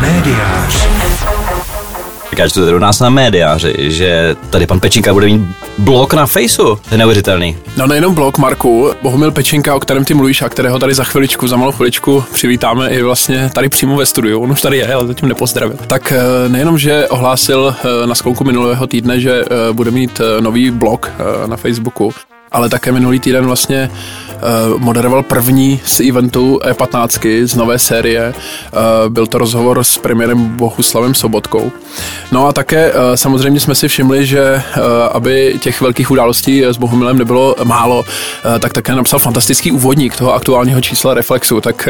Médiář. Říkáš to tady u nás na médiáři, že tady pan Pečinka bude mít blog na Faceu. To je neuvěřitelný. No nejenom blog Marku, Bohumil Pečinka, o kterém ty mluvíš a kterého tady za chviličku, za malou chviličku přivítáme i vlastně tady přímo ve studiu. On už tady je, ale zatím nepozdravil. Tak eh, nejenom, že ohlásil eh, na sklonku minulého týdne, že eh, bude mít nový blog na Facebooku, ale také minulý týden vlastně moderoval první z eventu E15 z nové série. Uh, byl to rozhovor s premiérem Bohuslavem Sobotkou. No a také uh, samozřejmě jsme si všimli, že aby těch velkých událostí s Bohumilem nebylo málo, tak také napsal fantastický úvodník toho aktuálního čísla Reflexu. Tak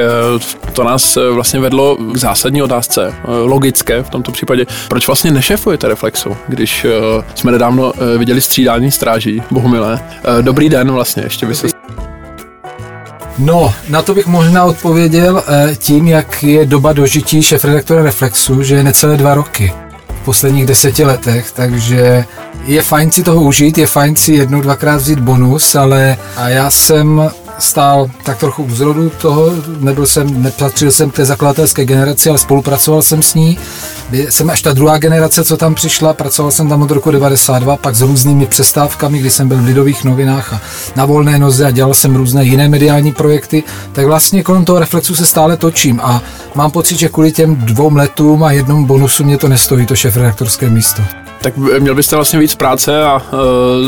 to nás vlastně vedlo k zásadní otázce, logické v tomto případě. Proč vlastně nešefujete Reflexu, když jsme nedávno viděli střídání stráží Bohumile? Uh, dobrý den vlastně, ještě by se... No, na to bych možná odpověděl eh, tím, jak je doba dožití šefredaktora Reflexu, že je necelé dva roky v posledních deseti letech, takže je fajn si toho užít, je fajn si jednou, dvakrát vzít bonus, ale a já jsem stál tak trochu u zrodu toho, nebyl jsem, nepatřil jsem té zakladatelské generaci, ale spolupracoval jsem s ní. Jsem až ta druhá generace, co tam přišla, pracoval jsem tam od roku 92, pak s různými přestávkami, kdy jsem byl v Lidových novinách a na volné noze a dělal jsem různé jiné mediální projekty, tak vlastně kolem toho reflexu se stále točím a mám pocit, že kvůli těm dvou letům a jednomu bonusu mě to nestojí, to šéf redaktorské místo. Tak měl byste vlastně víc práce a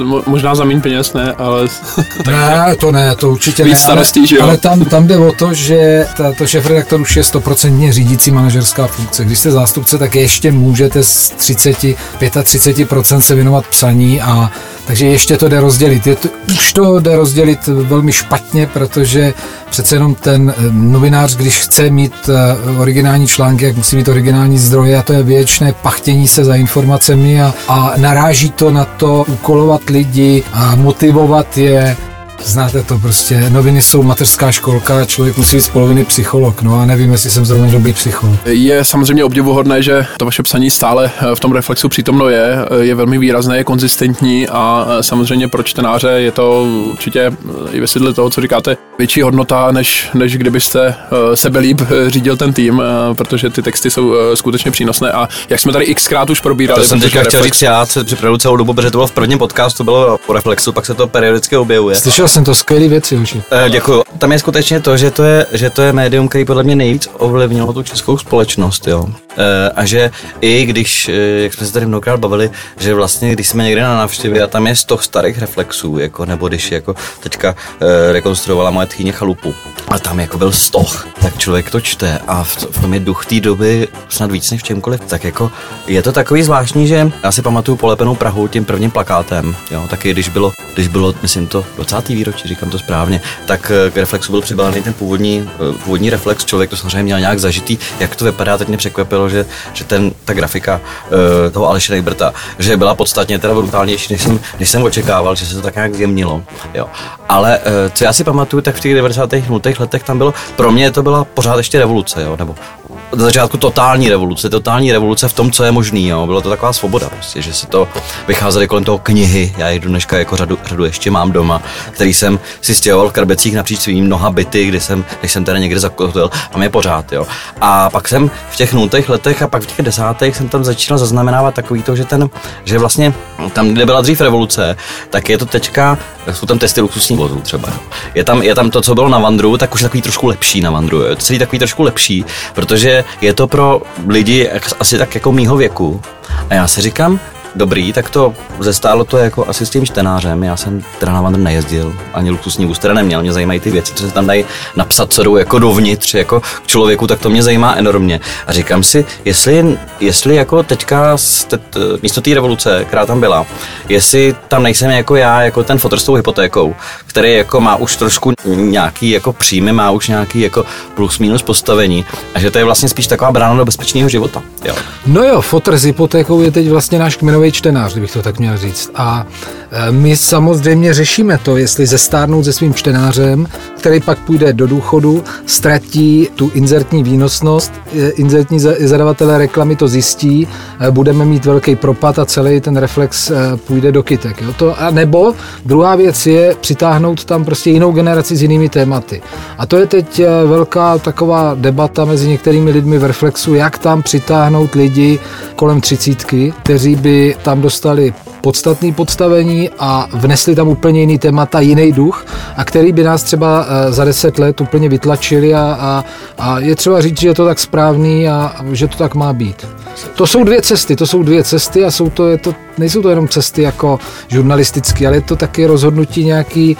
uh, možná za méně peněz, ne, ale... ne, to ne, to určitě víc ne, starostí, ale, že jo? ale tam, tam jde o to, že ta, to šéf-redaktor už je stoprocentně řídící manažerská funkce. Když jste zástupce, tak ještě můžete z 30, 35% se věnovat psaní a takže ještě to jde rozdělit. Je to, už to jde rozdělit velmi špatně, protože přece jenom ten eh, novinář, když chce mít eh, originální články, jak musí mít originální zdroje a to je věčné pachtění se za informacemi a, a naráží to na to úkolovat lidi a motivovat je Znáte to prostě, noviny jsou mateřská školka, člověk musí být z poloviny psycholog, no a nevím, jestli jsem zrovna dobrý psycholog. Je samozřejmě obdivuhodné, že to vaše psaní stále eh, v tom reflexu přítomno je, eh, je velmi výrazné, je konzistentní a eh, samozřejmě pro čtenáře je to určitě i ve světle toho, co říkáte, větší hodnota, než, než kdybyste sebe líp řídil ten tým, protože ty texty jsou skutečně přínosné a jak jsme tady xkrát už probírali. To jsem teďka chtěl říct, já se připravuju celou dobu, protože to bylo v prvním podcastu, bylo po reflexu, pak se to periodicky objevuje. Slyšel jsem to skvělé věci, už. Uh, děkuju. Tam je skutečně to, že to je, že to je médium, který podle mě nejvíc ovlivnilo tu českou společnost, jo. Uh, a že i když, uh, jak jsme se tady mnohokrát bavili, že vlastně, když jsme někde na návštěvě a tam je toho starých reflexů, jako, nebo když jako teďka rekonstruovala moje tchýně chalupu a tam jako byl stoch, tak člověk to čte a v, v tom je duch té doby snad víc než v čemkoliv. Tak jako je to takový zvláštní, že já si pamatuju polepenou Prahu tím prvním plakátem, jo, taky když bylo, když bylo, myslím to 20. výročí, říkám to správně, tak eh, k reflexu byl přibalený ten původní, eh, původní reflex, člověk to samozřejmě měl nějak zažitý, jak to vypadá, teď mě překvapilo, že, že ten, ta grafika uh, toho Aleše Nejbrta, že byla podstatně teda brutálnější, než jsem, než jsem očekával, že se to tak nějak zjemnilo. Jo. Ale uh, co já si pamatuju, tak v těch 90. 0. letech tam bylo, pro mě to byla pořád ještě revoluce, jo, nebo na začátku totální revoluce, totální revoluce v tom, co je možný, jo. Bylo to taková svoboda, prostě, že se to vycházely kolem toho knihy, já do dneška jako řadu, řadu ještě mám doma, který jsem si stěhoval v Karbecích napříč svým mnoha byty, kdy jsem, když jsem teda někde zakotil a mě pořád, jo. A pak jsem v těch nultých letech a pak v těch desátých jsem tam začal zaznamenávat takový to, že ten, že vlastně tam, kde byla dřív revoluce, tak je to teďka, jsou tam testy luxusních vozů třeba, jo. Je tam, je tam to, co bylo na Vandru, tak už takový trošku lepší na Vandru, jo. Celý takový trošku lepší, protože je to pro lidi asi tak jako mýho věku. A já si říkám, dobrý, tak to zestálo to jako asi s tím čtenářem. Já jsem teda na Vandr nejezdil, ani luxusní vůz teda neměl, mě zajímají ty věci, co se tam dají napsat, co jdou jako dovnitř, jako k člověku, tak to mě zajímá enormně. A říkám si, jestli, jestli jako teďka místo té revoluce, která tam byla, jestli tam nejsem jako já, jako ten fotr s tou hypotékou, který jako má už trošku nějaký jako příjmy, má už nějaký jako plus minus postavení a že to je vlastně spíš taková brána do bezpečného života. Jo. No jo, fotr s hypotékou je teď vlastně náš kmenový čtenář, kdybych to tak měl říct. A my samozřejmě řešíme to, jestli zestárnout se svým čtenářem, který pak půjde do důchodu, ztratí tu inzertní výnosnost, eh, inzertní zadavatelé reklamy to zjistí, eh, budeme mít velký propad a celý ten reflex půjde do kytek. Jo? To, a nebo druhá věc je přitáhnout tam prostě jinou generaci s jinými tématy. A to je teď velká taková debata mezi některými lidmi v reflexu, jak tam přitáhnout lidi kolem třicítky, kteří by tam dostali podstatný podstavení a vnesli tam úplně jiný témata, jiný duch a který by nás třeba eh, za deset let úplně vytlačili a, a, a je třeba říct, že je to tak správný a že to tak má být. To jsou dvě cesty, to jsou dvě cesty a jsou to, je to, nejsou to jenom cesty jako žurnalistické, ale je to taky rozhodnutí nějaký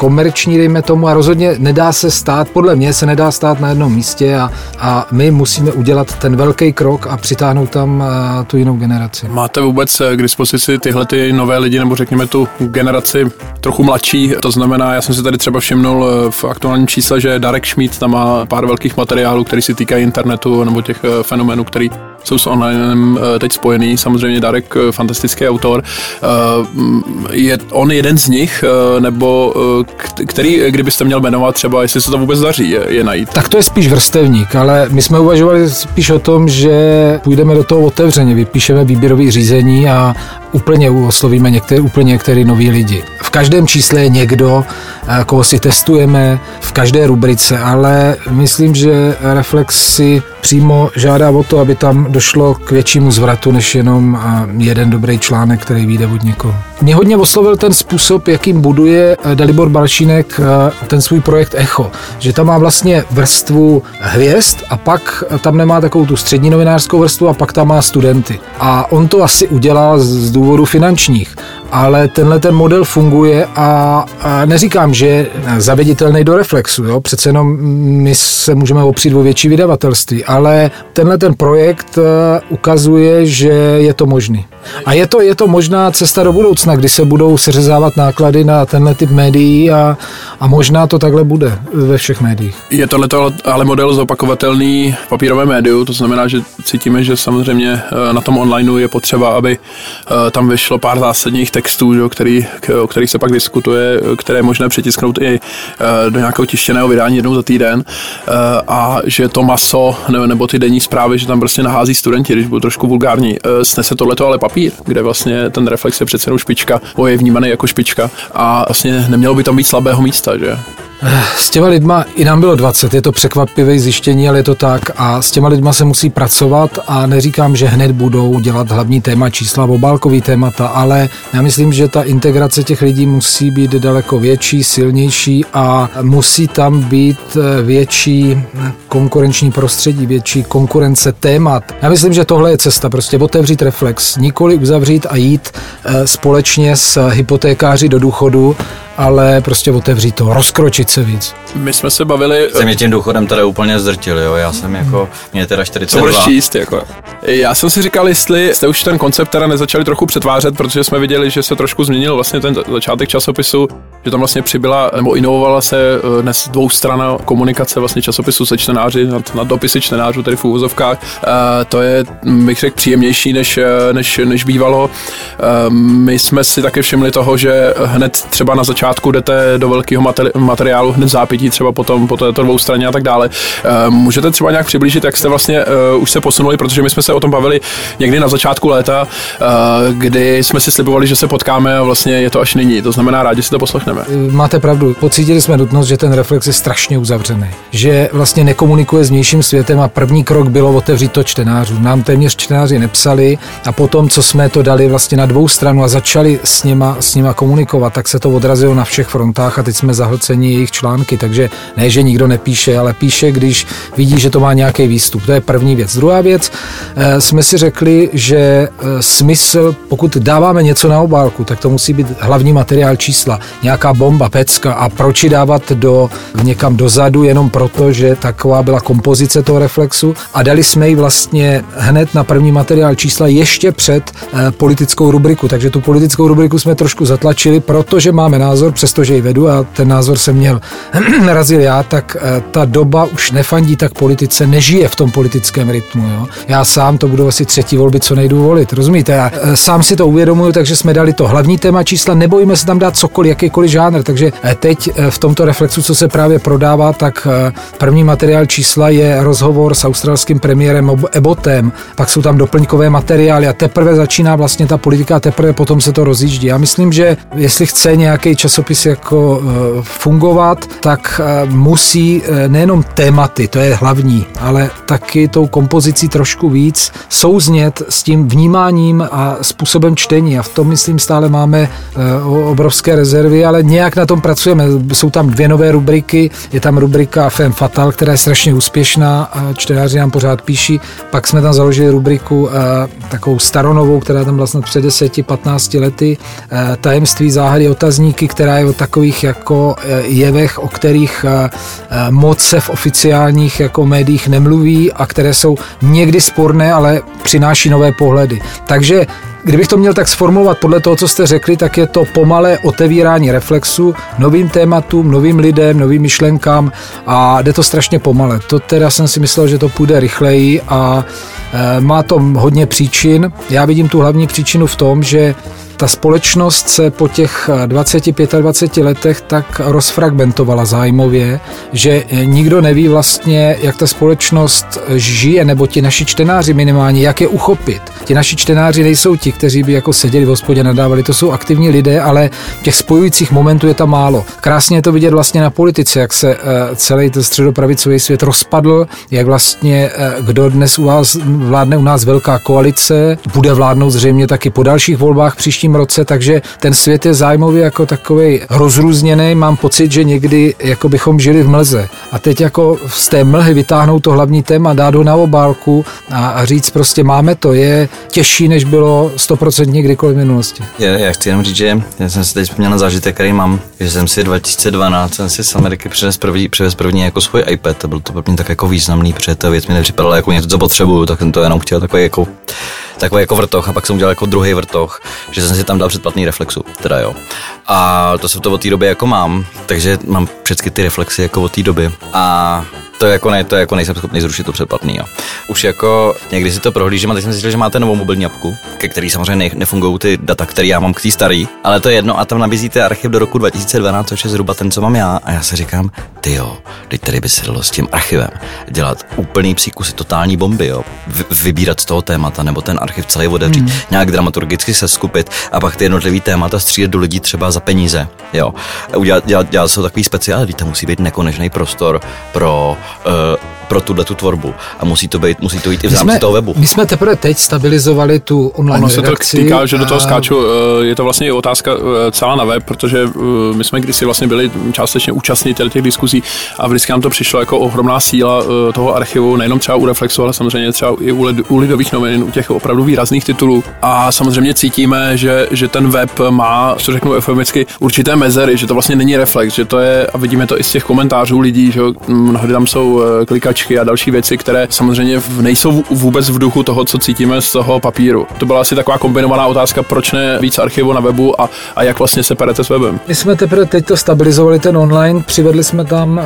komerční, dejme tomu, a rozhodně nedá se stát, podle mě se nedá stát na jednom místě a, a my musíme udělat ten velký krok a přitáhnout tam a, tu jinou generaci. Máte vůbec eh, k dispozici tyhle ty nové lidi, nebo řekněme tu generaci trochu mladší, to znamená, já jsem si tady třeba všimnul eh, v aktuálním čísle, že Darek Schmidt tam má pár velkých materiálů, který si týkají internetu nebo těch eh, fenoménů, který jsou s onlinem teď spojený. Samozřejmě Darek, fantastický autor. Je on jeden z nich, nebo který, kdybyste měl jmenovat třeba, jestli se to vůbec daří je, je najít? Tak to je spíš vrstevník, ale my jsme uvažovali spíš o tom, že půjdeme do toho otevřeně, vypíšeme výběrový řízení a úplně oslovíme některé, úplně některé nový lidi. V každém čísle je někdo, eh, koho si testujeme, v každé rubrice, ale myslím, že Reflex si přímo žádá o to, aby tam došlo k většímu zvratu, než jenom eh, jeden dobrý článek, který vyjde od někoho. Mě hodně oslovil ten způsob, jakým buduje eh, Dalibor Balšínek ten svůj projekt Echo, že tam má vlastně vrstvu hvězd a pak tam nemá takovou tu střední novinářskou vrstvu a pak tam má studenty. A on to asi udělal z důvodu finančních ale tenhle ten model funguje a, a neříkám, že je zaveditelný do reflexu, jo? přece jenom my se můžeme opřít o větší vydavatelství, ale tenhle ten projekt eh, ukazuje, že je to možný. A je to, je to možná cesta do budoucna, kdy se budou seřezávat náklady na tenhle typ médií a, a možná to takhle bude ve všech médiích. Je tohle ale model zopakovatelný v papírovém médiu, to znamená, že cítíme, že samozřejmě eh, na tom onlineu je potřeba, aby eh, tam vyšlo pár zásadních textů, že, který, o kterých se pak diskutuje, které je možné přetisknout i eh, do nějakého tištěného vydání jednou za týden a že to maso nebo ty denní zprávy, že tam prostě nahází studenti, když budou trošku vulgární. Snese tohleto ale papír, kde vlastně ten reflex je přece jenom špička, je vnímaný jako špička a vlastně nemělo by tam být slabého místa, že? S těma lidma, i nám bylo 20, je to překvapivé zjištění, ale je to tak a s těma lidma se musí pracovat a neříkám, že hned budou dělat hlavní téma čísla, obálkový témata, ale já myslím, že ta integrace těch lidí musí být daleko větší, silnější a musí tam být eh, větší konkurenční prostředí, větší konkurence témat. Já myslím, že tohle je cesta, prostě otevřít reflex, nikoli uzavřít a jít eh, společně s hypotékáři do důchodu ale prostě otevřít to, rozkročit se víc. My jsme se bavili... Jsem mě tím důchodem tady úplně zdrtil, jo, já jsem jako, mě teda 42. Co budeš číst, jako. Já jsem si říkal, jestli jste už ten koncept teda nezačali trochu přetvářet, protože jsme viděli, že se trošku změnil vlastně ten začátek časopisu, že tam vlastně přibyla nebo inovovala se eh, dnes dvoustrana komunikace vlastně časopisu se čtenáři, nad, nad dopisy čtenářů, tedy v úvozovkách. E, to je, bych řekl, příjemnější, než, eh, než, než bývalo. E, my jsme si také všimli toho, že hned třeba na začátku jdete do velkého materiálu, hned v zápětí, třeba potom po této dvou straně a tak dále. E, můžete třeba nějak přiblížit, jak jste vlastně uh, už se posunuli, protože my jsme se o tom bavili někdy na začátku léta, uh, kdy jsme si slibovali, že se potkáme a vlastně je to až nyní. To znamená, rádi si to poslechneme. Máte pravdu, pocítili jsme nutnost, že ten reflex je strašně uzavřený, že vlastně nekomunikuje s vnějším světem a první krok bylo otevřít to čtenářů. Nám téměř čtenáři nepsali a potom, co jsme to dali vlastně na dvou stranu a začali s nima, s nima komunikovat, tak se to odrazilo na všech frontách a teď jsme zahlceni jejich články, takže ne, že nikdo nepíše, ale píše, když vidí, že to má nějaký výstup. To je první věc. Druhá věc, eh, jsme si řekli, že eh, smysl, pokud dáváme něco na obálku, tak to musí být hlavní materiál čísla, nějaká bomba, pecka. A proč ji dávat do, někam dozadu jenom proto, že taková byla kompozice toho reflexu? A dali jsme ji vlastně hned na první materiál čísla ještě před eh, politickou rubriku, takže tu politickou rubriku jsme trošku zatlačili, protože máme názor, přestože ji vedu a ten názor jsem měl narazil já, tak eh, ta doba už nefandí tak politice, nežije v tom politickém rytmu. Jo? Já sám to budu asi třetí volby, co nejdu volit, rozumíte? Já eh, sám si to uvědomuju, takže jsme dali to hlavní téma čísla, nebojíme se tam dát cokoliv, jakýkoliv žánr, takže teď v tomto reflexu, co se právě prodává, tak první materiál čísla je rozhovor s australským premiérem Ebotem, pak jsou tam doplňkové materiály a teprve začíná vlastně ta politika a teprve potom se to rozjíždí. Já myslím, že jestli chce nějaký časopis jako e, fungovat, tak e, musí e, nejenom tématy, to je hlavní, ale taky tou kompozicí trošku víc souznět s tím vnímáním a způsobem čtení. A v tom, myslím, stále máme obrovské rezervy, ale nějak na tom pracujeme. Jsou tam dvě nové rubriky, je tam rubrika Femme Fatal, která je strašně úspěšná, čtenáři nám pořád píší, pak jsme tam založili rubriku takovou staronovou, která tam vlastně před 10-15 lety, tajemství záhady otazníky, která je o takových jako eh, jevech, o kterých eh, eh, moc se v oficiálních jako médiích nemluví a které jsou někdy sporné, ale přináší nové pohledy. Takže Kdybych to měl tak sformulovat podle toho, co jste řekli, tak je to pomalé otevírání reflexu novým tématům, novým lidem, novým myšlenkám a jde to strašně pomale. To teda jsem si myslel, že to půjde rychleji a e, má to hodně příčin. Já vidím tu hlavní příčinu v tom, že ta společnost se po těch 20-25 letech tak rozfragmentovala zájmově, že nikdo neví vlastně, jak ta společnost žije, nebo ti naši čtenáři minimálně, jak je uchopit. Ti naši čtenáři nejsou ti, kteří by jako seděli v hospodě nadávali, to jsou aktivní lidé, ale těch spojujících momentů je tam málo. Krásně je to vidět vlastně na politice, jak se eh, celý ten středopravicový svět rozpadl, jak vlastně eh, kdo dnes u vás vládne u nás velká koalice, bude vládnout zřejmě taky po dalších volbách příštím letošním roce, takže ten svět je zájmový jako takový rozrůzněný. Mám pocit, že někdy jako bychom žili v mlze. A teď jako z té mlhy vytáhnout to hlavní téma, dát ho na obálku a, a říct prostě máme to, je těžší, než bylo 100% kdykoliv v minulosti. Já, já chci jenom říct, že já jsem si teď vzpomněl na zážitek, který mám, že jsem si 2012 jsem si z Ameriky přivez první, přivez první jako svůj iPad, to byl to pro mě tak jako významný, protože ta věc mi nepřipadala jako něco, co potřebuju, tak jsem to jenom chtěl takový jako takový jako vrtoch a pak jsem udělal jako druhý vrtoch, že jsem si tam dal předplatný reflexu, teda jo. A to se to od té doby jako mám, takže mám všechny ty reflexy jako od té doby. A to jako ne, to jako nejsem schopný zrušit to předplatný. Jo. Už jako někdy si to prohlížím a teď jsem zjistil, že máte novou mobilní apku, ke který samozřejmě ne, nefungují ty data, které já mám k té starý, ale to je jedno a tam nabízíte archiv do roku 2012, což je zhruba ten, co mám já. A já se říkám, ty jo, teď tady by se dalo s tím archivem dělat úplný příkusy, totální bomby, jo. Vybírat z toho témata nebo ten archiv celý otevřít, mm. nějak dramaturgicky se skupit a pak ty jednotlivý témata střílet do lidí třeba za peníze, jo. Udělat, dělat, dělat jsou takový speciální, tam musí být nekonečný prostor pro uh, pro tuhle tu tvorbu a musí to být, musí to jít i v rámci toho webu. My jsme teprve teď stabilizovali tu online ono redakci. se to týká, že do toho skáču, eh, je to vlastně i otázka eh, celá na web, protože eh, my jsme kdysi vlastně byli částečně účastní těch diskuzí a vždycky nám to přišlo jako ohromná síla toho archivu, nejenom třeba u Reflexu, ale samozřejmě třeba i u, u lidových novin, u těch opravdu výrazných titulů. A samozřejmě cítíme, že, že ten web má, co řeknu eufemicky, určité mezery, že to vlastně není reflex, že to je, a vidíme to i z těch komentářů lidí, že mnohdy tam jsou klikači hračky a další věci, které samozřejmě nejsou vůbec v duchu toho, co cítíme z toho papíru. To byla asi taková kombinovaná otázka, proč ne víc archivu na webu a, a jak vlastně se perete s webem. My jsme teprve teď to stabilizovali ten online, přivedli jsme tam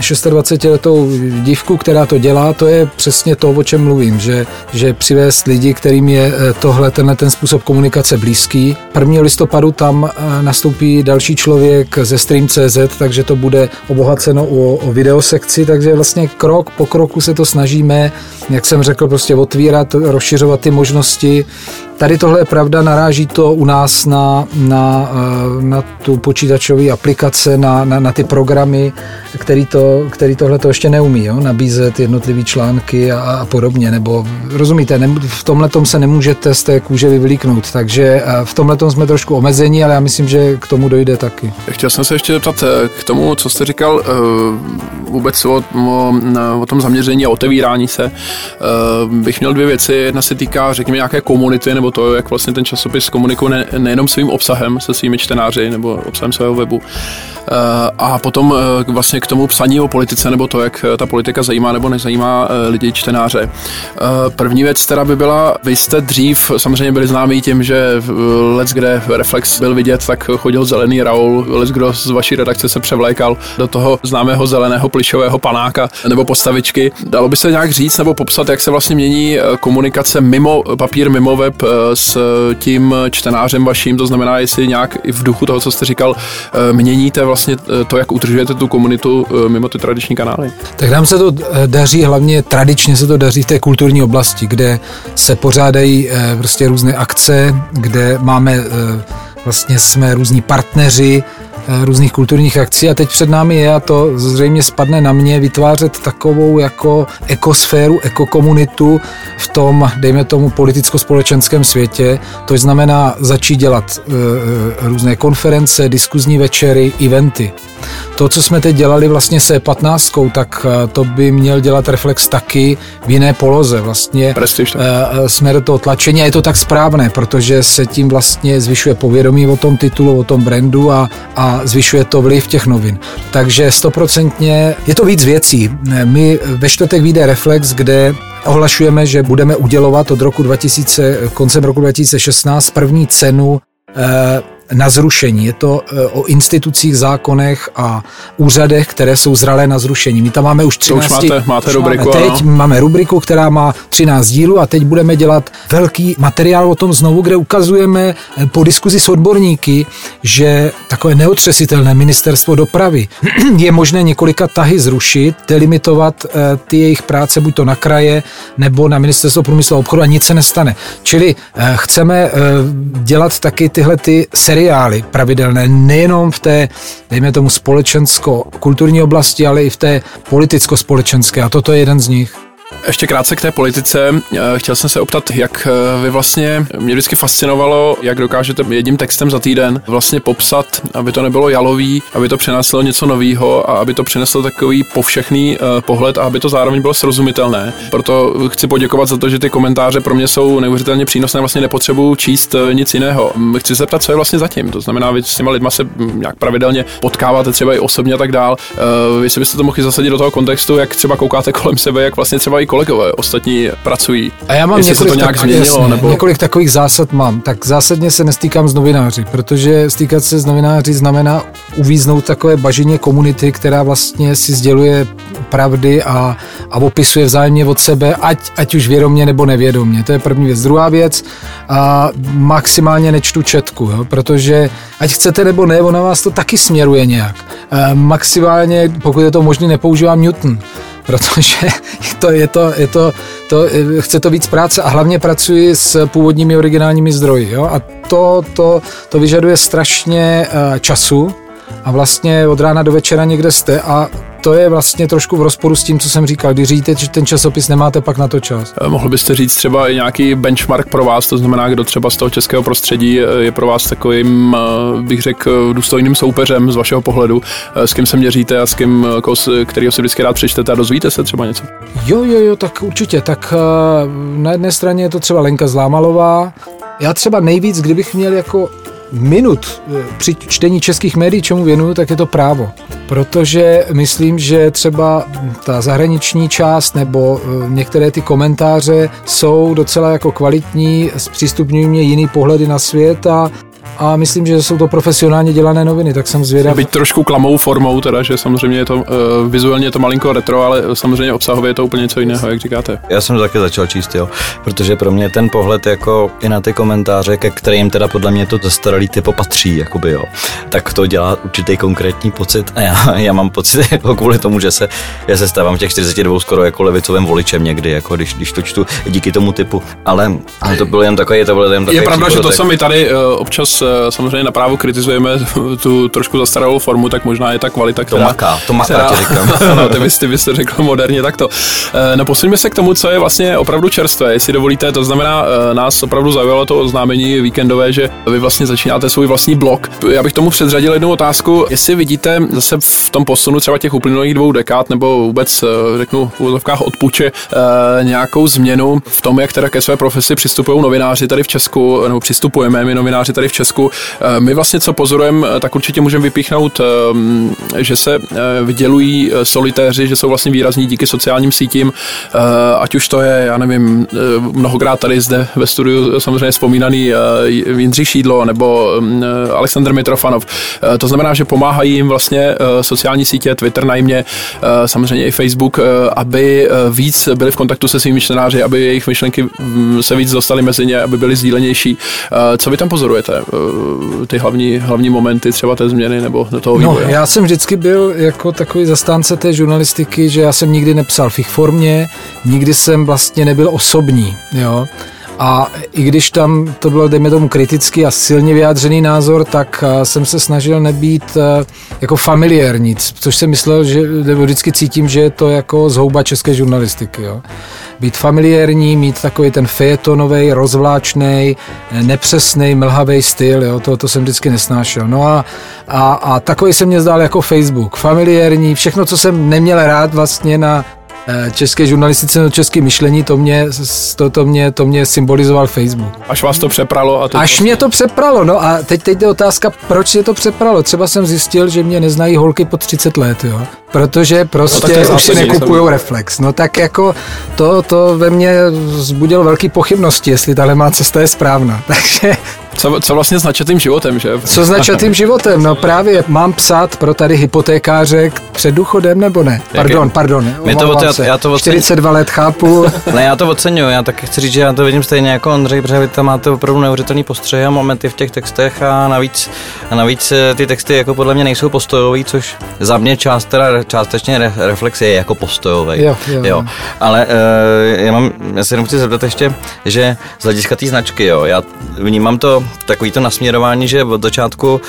26-letou eh, dívku, která to dělá, to je přesně to, o čem mluvím, že, že přivést lidi, kterým je eh, tohle, tenhle ten způsob komunikace blízký. 1. listopadu tam eh, nastoupí další člověk ze Stream.cz, takže to bude obohaceno o, o videosekci, takže vlastně krok po kroku se to snažíme, jak jsem řekl, prostě otvírat, rozšiřovat ty možnosti. Tady tohle je pravda, naráží to u nás na, na, eh, na tu počítačové aplikace, na, na, na ty programy, který, to, který tohle to ještě neumí, jo? nabízet jednotlivé články a, a podobně, nebo rozumíte, ne, v tomhle se nemůžete z té kůže vyvlíknout, takže eh, v tomhle jsme trošku omezení, ale já myslím, že k tomu dojde taky. Chtěl jsem se ještě zeptat eh, k tomu, co jste říkal vůbec o, o, o tom zaměření a otevírání se. Bych měl dvě věci, jedna se týká, řekněme, nějaké komunity, nebo to, jak vlastně ten časopis komunikuje ne, nejenom svým obsahem se svými čtenáři nebo obsahem svého webu, a potom vlastně k tomu psaní o politice nebo to, jak ta politika zajímá nebo nezajímá lidi, čtenáře. První věc teda by byla, vy jste dřív samozřejmě byli známí tím, že let, kde Reflex byl vidět, tak chodil zelený Raul, let, kdo z vaší redakce se převlékal do toho známého zeleného plišového panáka nebo postavičky. Dalo by se nějak říct nebo popsat, jak se vlastně mění komunikace mimo papír, mimo web s tím čtenářem vaším, to znamená, jestli nějak i v duchu toho, co jste říkal, měníte vlastně to, jak udržujete tu komunitu mimo ty tradiční kanály? Tak nám se to daří, hlavně tradičně se to daří v té kulturní oblasti, kde se pořádají prostě různé akce, kde máme vlastně jsme různí partneři Eh, různých kulturních akcí a teď před námi je, a to zřejmě spadne na mě, vytvářet takovou jako ekosféru, ekokomunitu v tom, dejme tomu, politicko-společenském světě. To znamená začít dělat e, různé konference, diskuzní večery, eventy. To, co jsme teď dělali vlastně se 15, tak to by měl dělat Reflex taky v jiné poloze. Vlastně Prestiž, jsme do toho tlačení a je to tak správné, protože se tím vlastně zvyšuje povědomí o tom titulu, o tom brandu a, a zvyšuje to vliv těch novin. Takže stoprocentně je to víc věcí. My ve čtvrtek vyjde Reflex, kde ohlašujeme, že budeme udělovat od roku 2000, koncem roku 2016 první cenu eh, na zrušení. Je to e, o institucích, zákonech a úřadech, které jsou zralé na zrušení. My tam máme už 13... To už máte, máte už rubriku, máme, Teď ano. máme rubriku, která má 13 dílů a teď budeme dělat velký materiál o tom znovu, kde ukazujeme e, po diskuzi s odborníky, že takové neotřesitelné ministerstvo dopravy je možné několika tahy zrušit, delimitovat e, ty jejich práce buď to na kraje nebo na ministerstvo průmyslu a obchodu a nic se nestane. Čili chceme dělat taky tyhle ty seriály pravidelné, nejenom v té, dejme tomu, společensko-kulturní oblasti, ale i v té politicko-společenské. A toto je jeden z nich. Ještě krátce k té politice. Eh, chtěl jsem se optat, jak eh, vy vlastně, mě vždycky fascinovalo, jak dokážete jedním textem za týden vlastně popsat, aby to nebylo jalový, aby to přineslo něco nového a aby to přineslo takový povšechný eh, pohled a aby to zároveň bylo srozumitelné. Proto chci poděkovat za to, že ty komentáře pro mě jsou neuvěřitelně přínosné, vlastně nepotřebuju číst nic jiného. Chci se zeptat, co je vlastně zatím. To znamená, vy s těma lidma se hm, nějak pravidelně potkáváte třeba i osobně a tak dál. Vy si byste to mohli zasadit do toho kontextu, jak třeba koukáte kolem sebe, jak vlastně třeba i kolegové ostatní pracují. A já mám Jestli několik, se to nějak tak, změnilo, jasně, nebo... několik takových zásad mám. Tak zásadně se nestýkám s novináři, protože stýkat se s novináři znamená uvíznout takové bažině komunity, která vlastně si sděluje pravdy a, a opisuje vzájemně od sebe, ať, ať už vědomě nebo nevědomě. To je první věc. Druhá věc, a maximálně nečtu četku, jo, protože ať chcete nebo ne, ona vás to taky směruje nějak. A maximálně, pokud je to možné, nepoužívám Newton protože to, je to, je to, to, chce to víc práce a hlavně pracuji s původními originálními zdroji. Jo? A to, to, to vyžaduje strašně eh, času a vlastně od rána do večera někde jste a to je vlastně trošku v rozporu s tím, co jsem říkal. Když říjíte, že ten časopis nemáte pak na to čas. Eh, mohl byste říct třeba i nějaký benchmark pro vás, to znamená, kdo třeba z toho českého prostředí eh, je pro vás takovým, eh, bych řekl, důstojným soupeřem z vašeho pohledu, s kým se měříte a s kým, kterýho si vždycky rád přečtete a dozvíte se třeba něco? Jo, jo, jo, tak určitě. Tak na jedné straně je to třeba Lenka Zlámalová. Já třeba nejvíc, kdybych měl jako minut eh, při čtení českých médií, čemu věnuju, tak je to právo. Protože myslím, že třeba ta zahraniční část nebo eh, některé ty komentáře jsou docela jako kvalitní, zpřístupňují mě jiný pohledy na svět a a myslím, že jsou to profesionálně dělané noviny, tak jsem zvědav. Byť trošku klamou formou, teda, že samozřejmě je to uh, vizuálně je to malinko retro, ale samozřejmě obsahově je to úplně něco jiného, jak říkáte. Já jsem to taky začal číst, jo, protože pro mě ten pohled jako i na ty komentáře, ke kterým teda podle mě to zastaralý typo patří, jakoby jo, tak to dělá určitý konkrétní pocit a já, já mám pocit jako kvůli tomu, že se, já se stávám těch 42 skoro jako levicovým voličem někdy, jako když, když to čtu díky tomu typu, ale, ale to bylo jen takový, to bylo jen takový Je pravda, že to se mi tady uh, občas samozřejmě na právu kritizujeme tu trošku zastaralou formu, tak možná je ta kvalita, která... To maká, to maká, která, tě říkám. ano, ty bys, ty bys řekl moderně takto. Eh, no posuňme se k tomu, co je vlastně opravdu čerstvé, jestli dovolíte, to znamená, eh, nás opravdu zaujalo to oznámení víkendové, že vy vlastně začínáte svůj vlastní blog. Já bych tomu předřadil jednu otázku, jestli vidíte zase v tom posunu třeba těch uplynulých dvou dekád, nebo vůbec, řeknu, v úvodovkách odpuče nějakou změnu v tom, jak teda ke své profesi přistupují novináři tady v Česku, nebo přistupujeme my novináři tady v Česku, otázku. My vlastně, co pozorujeme, tak určitě můžeme vypíchnout, že se vydělují solitéři, že jsou vlastně výrazní díky sociálním sítím, ať už to je, já nevím, mnohokrát tady zde ve studiu samozřejmě vzpomínaný Jindřich Šídlo nebo Aleksandr Mitrofanov. To znamená, že pomáhají jim vlastně sociální sítě, Twitter najmě, samozřejmě i Facebook, aby víc byli v kontaktu se svými čtenáři, aby jejich myšlenky mm, se víc dostaly mezi ně, aby byly sdílenější. Co vy tam pozorujete? Ty hlavní, hlavní momenty třeba té změny nebo toho vývoje? No, já jsem vždycky byl jako takový zastánce té žurnalistiky, že já jsem nikdy nepsal v formě, nikdy jsem vlastně nebyl osobní, jo. A i když tam to bylo, dejme tomu, kritický a silně vyjádřený názor, tak eh, jsem se snažil nebýt eh, jako familiární, což jsem myslel, že vždycky cítím, že je to jako zhouba české žurnalistiky. Jo. Být familiární, mít takový ten fejetonový, rozvláčný, nepřesný, mlhavý styl, jo, to, to jsem vždycky nesnášel. No a, a, a takový se mě zdál jako Facebook. Familiární, všechno, co jsem neměl rád vlastně na české žurnalistice nebo české myšlení, to mě, to, to, mě, to mě symbolizoval Facebook. Až vás to přepralo? A teď Až mě to přepralo, no a teď, teď je otázka, proč je to přepralo. Třeba jsem zjistil, že mě neznají holky po 30 let, jo. Protože prostě no, už si nekupují reflex. No tak jako to, to ve mně zbudilo velké pochybnosti, jestli tahle má cesta je správná. Takže co, co vlastně s načatým životem, že? Co s načatým životem? No právě mám psát pro tady hypotékáře před důchodem nebo ne? Pardon, pardon. Mě to, já, já to oceň... 42 let chápu. ne, já to oceňuji, já taky chci říct, že já to vidím stejně jako Ondřej, protože vy tam máte opravdu neuvěřitelný postřeh a momenty v těch textech a navíc, a navíc eh, ty texty jako podle mě nejsou postojový, což za mě část, teda částečně re, reflex je jako postojový. Jo, jo, jo. Ale uh, já, mám, já se jenom chci zeptat ještě, že z hlediska té značky, jo, já vnímám to takový to nasměrování, že od začátku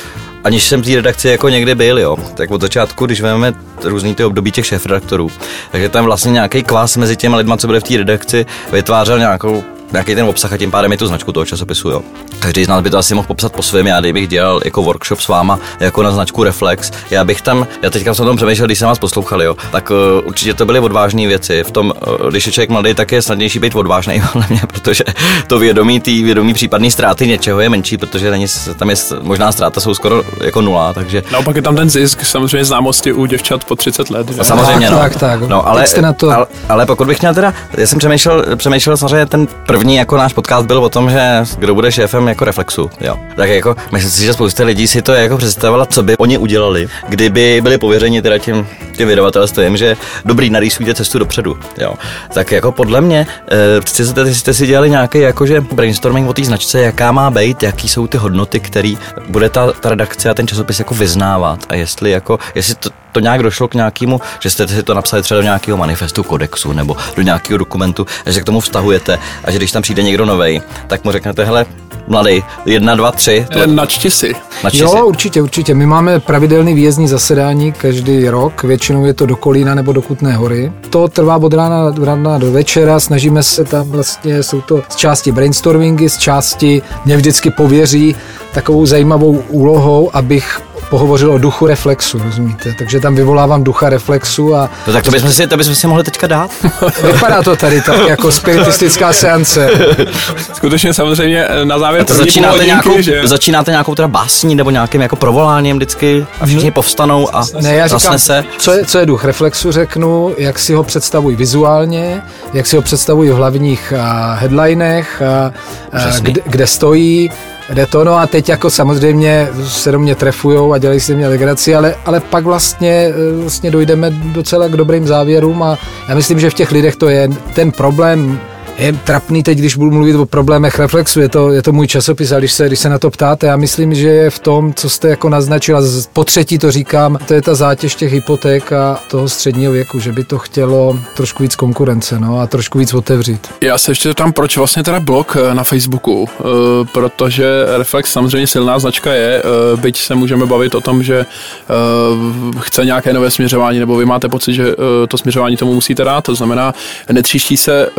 aniž jsem v té redakci jako někdy byl, jo, tak od začátku, když vezmeme různý ty období těch šéf-redaktorů, takže tam vlastně nějaký kvás mezi těmi lidmi, co byli v té redakci, vytvářel nějakou nějaký ten obsah a tím pádem je tu značku toho časopisu. Jo. Každý z nás by to asi mohl popsat po svém. Já kdybych dělal jako workshop s váma, jako na značku Reflex, já bych tam, já teďka jsem o tom přemýšlel, když jsem vás poslouchal, jo, tak uh, určitě to byly odvážné věci. V tom, uh, když je člověk mladý, tak je snadnější být odvážný, mě, protože to vědomí, tý vědomí případné ztráty něčeho je menší, protože není, tam je možná ztráta jsou skoro jako nula, takže. Naopak je tam ten zisk, samozřejmě známosti u děvčat po 30 let. Že? Samozřejmě, no. Tak, tak. No, ale, na to... ale, ale, pokud bych měl teda, já jsem přemýšlel, přemýšlel samozřejmě ten první jako náš podcast byl o tom, že kdo bude šéfem jako Reflexu. Jo. Tak jako, myslím si, že spousta lidí si to jako představila, co by oni udělali, kdyby byli pověřeni teda tím, tím vydavatelstvím, že dobrý, narýsujte cestu dopředu. Jo. Tak jako podle mě, e, jste, jste si dělali nějaký jakože brainstorming o té značce, jaká má být, jaký jsou ty hodnoty, které bude ta, ta redakce a ten časopis jako vyznávat a jestli jako, jestli to, to nějak došlo k nějakému, že jste si to napsali třeba do nějakého manifestu kodexu nebo do nějakého dokumentu a že k tomu vztahujete a že když tam přijde někdo nový, tak mu řeknete, hele, mladý, jedna, dva, tři. To... Načti si. Načti jo, si. určitě, určitě. My máme pravidelný výjezdní zasedání každý rok, většinou je to do Kolína nebo do Kutné hory. To trvá od rána, rána do večera, snažíme se tam vlastně, jsou to z části brainstormingy, z části mě vždycky pověří takovou zajímavou úlohou, abych pohovořil o duchu reflexu, rozumíte? Takže tam vyvolávám ducha reflexu a... No tak to bychom si, to bychom si mohli teďka dát. Vypadá to tady tak jako spiritistická seance. Skutečně samozřejmě eh, na závěr to začínáte, nějakou, že? začínáte nějakou teda básní nebo nějakým jako provoláním vždycky a všichni povstanou a ne, já říkám, se. Co je, co je duch reflexu, řeknu, jak si ho představují vizuálně, jak si ho představují v hlavních headlinech, kde, kde stojí, Jde to, no a teď jako samozřejmě se do mě trefujou a dělají si mě legraci, ale, ale pak vlastně, eh, vlastně dojdeme docela k dobrým závěrům a já myslím, že v těch lidech to je ten problém je trapný teď, když budu mluvit o problémech reflexu, je to, je to můj časopis a když se, když se na to ptáte, já myslím, že je v tom, co jste jako naznačila, po třetí to říkám, to je ta zátěž těch hypoték a toho středního věku, že by to chtělo trošku víc konkurence no, a trošku víc otevřít. Já se ještě tam, proč vlastně teda blog eh, na Facebooku, e, protože Reflex samozřejmě silná značka je, e, byť se můžeme bavit o tom, že chce nějaké nové směřování, nebo vy máte pocit, že to směřování tomu musíte dát, to znamená, netříští se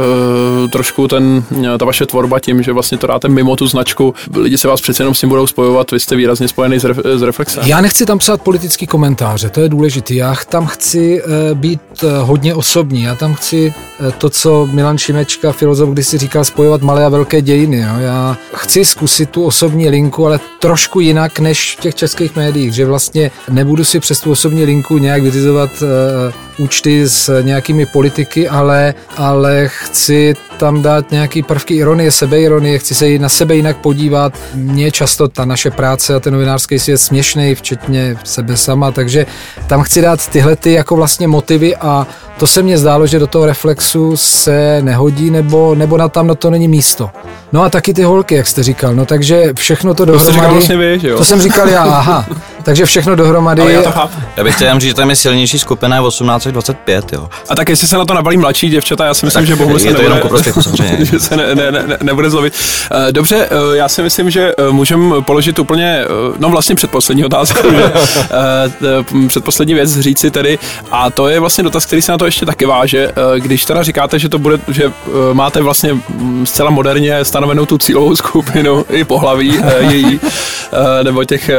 trošku ten, ta vaše tvorba tím, že vlastně to dáte mimo tu značku. Lidi se vás přece jenom s tím budou spojovat, vy jste výrazně spojený s, ref, s reflexem. Já nechci tam psát politický komentáře, to je důležité. Já tam chci uh, být uh, hodně osobní. Já tam chci to, co Milan Šimečka, filozof, když si říkal spojovat malé a velké dějiny. Jo. Já chci zkusit tu osobní linku, ale trošku jinak než v těch českých médiích, že vlastně nebudu si přes tu osobní linku nějak vyřizovat účty s nějakými politiky, ale, ale chci tam dát nějaký prvky ironie, sebeironie, chci se na sebe jinak podívat. Mně často ta naše práce a ten novinářský svět směšný, včetně sebe sama, takže tam chci dát tyhle ty jako vlastně motivy a to se mně zdálo, že do toho reflexu se nehodí nebo, nebo na tam na to není místo. No a taky ty holky, jak jste říkal, no takže všechno to dohromady. To, vlastně vy, že jo? to jsem říkal já, aha. Takže všechno dohromady. Ale já, to chápu. já bych chtěl říct, že tam je silnější skupina 1825, jo. A tak jestli se na to nabalí mladší děvčata, já si myslím, tak že bohužel se je to nebude, jenom prostě, že se ne, ne, ne, nebude zlovit. Eh, dobře, eh, já si myslím, že eh, můžeme položit úplně, no vlastně předposlední otázku, že předposlední věc říci tedy, a to je vlastně dotaz, který se na to ještě taky váže. Když teda říkáte, že to bude, že máte vlastně mm, zcela moderně stanovenou tu cílovou skupinu i pohlaví její, nebo těch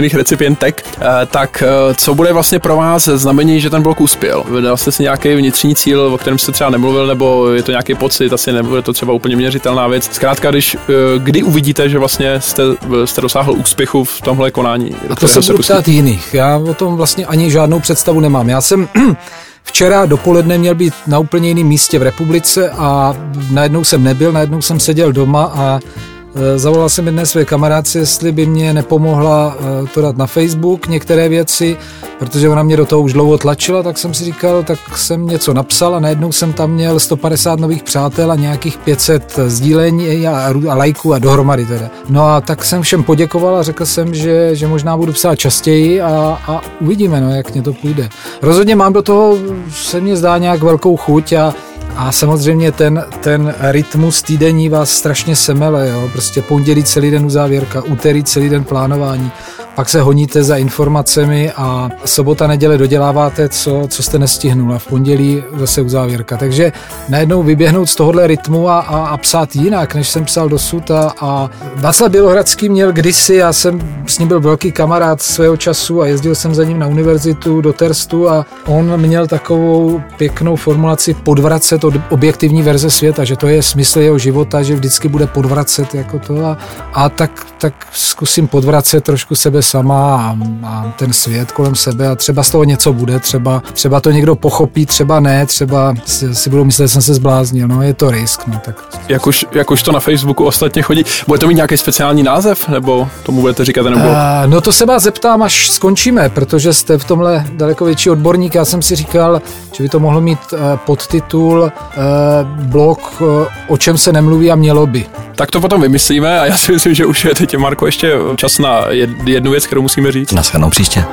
kýžených recipientek, tak co bude vlastně pro vás znamení, že ten blok uspěl? Vydal jste si nějaký vnitřní cíl, o kterém jste třeba nemluvil, nebo je to nějaký pocit, asi nebude to třeba úplně měřitelná věc. Zkrátka, když, kdy uvidíte, že vlastně jste, jste dosáhl úspěchu v tomhle konání? A to se budu ptát jiných. Já o tom vlastně ani žádnou představu nemám. Já jsem Včera dopoledne měl být na úplně jiném místě v republice a najednou jsem nebyl, najednou jsem seděl doma a Zavolal jsem jedné své kamarádce, jestli by mě nepomohla e, to dát na Facebook některé věci, protože ona mě do toho už dlouho tlačila, tak jsem si říkal, tak jsem něco napsal a najednou jsem tam měl 150 nových přátel a nějakých 500 sdílení a, a lajků a dohromady teda. No a tak jsem všem poděkoval a řekl jsem, že, že možná budu psát častěji a, a uvidíme, no, jak mě to půjde. Rozhodně mám do toho, se mně zdá nějak velkou chuť a a samozřejmě ten, ten rytmus týdenní vás strašně semele, jo? prostě pondělí celý den uzávěrka, úterý celý den plánování, pak se honíte za informacemi a sobota, neděle doděláváte, co, co jste nestihnul a v pondělí zase uzávěrka. Takže najednou vyběhnout z tohohle rytmu a, a, a psát jinak, než jsem psal dosud a, a Václav Bělohradský měl kdysi, já jsem s ním byl velký kamarád svého času a jezdil jsem za ním na univerzitu do Terstu a on měl takovou pěknou formulaci podvracet od objektivní verze světa, že to je smysl jeho života, že vždycky bude podvracet jako to a, a tak, tak zkusím podvracet trošku sebe sama a, a ten svět kolem sebe a třeba z toho něco bude, třeba, třeba to někdo pochopí, třeba ne, třeba si, si budou myslet, že jsem se zbláznil, no je to risk, no tak. Jak už, jak už to na Facebooku ostatně chodí, bude to mít nějaký speciální název, nebo tomu budete říkat nebo? Uh, no to se vás zeptám, až skončíme, protože jste v tomhle daleko větší odborník, já jsem si říkal, že by to mohlo mít uh, podtitul uh, blog, uh, o čem se nemluví a mělo by. Tak to potom vymyslíme a já si myslím, že už je teď, Marko, ještě čas na jednu věc, kterou musíme říct. Naschledanou příště.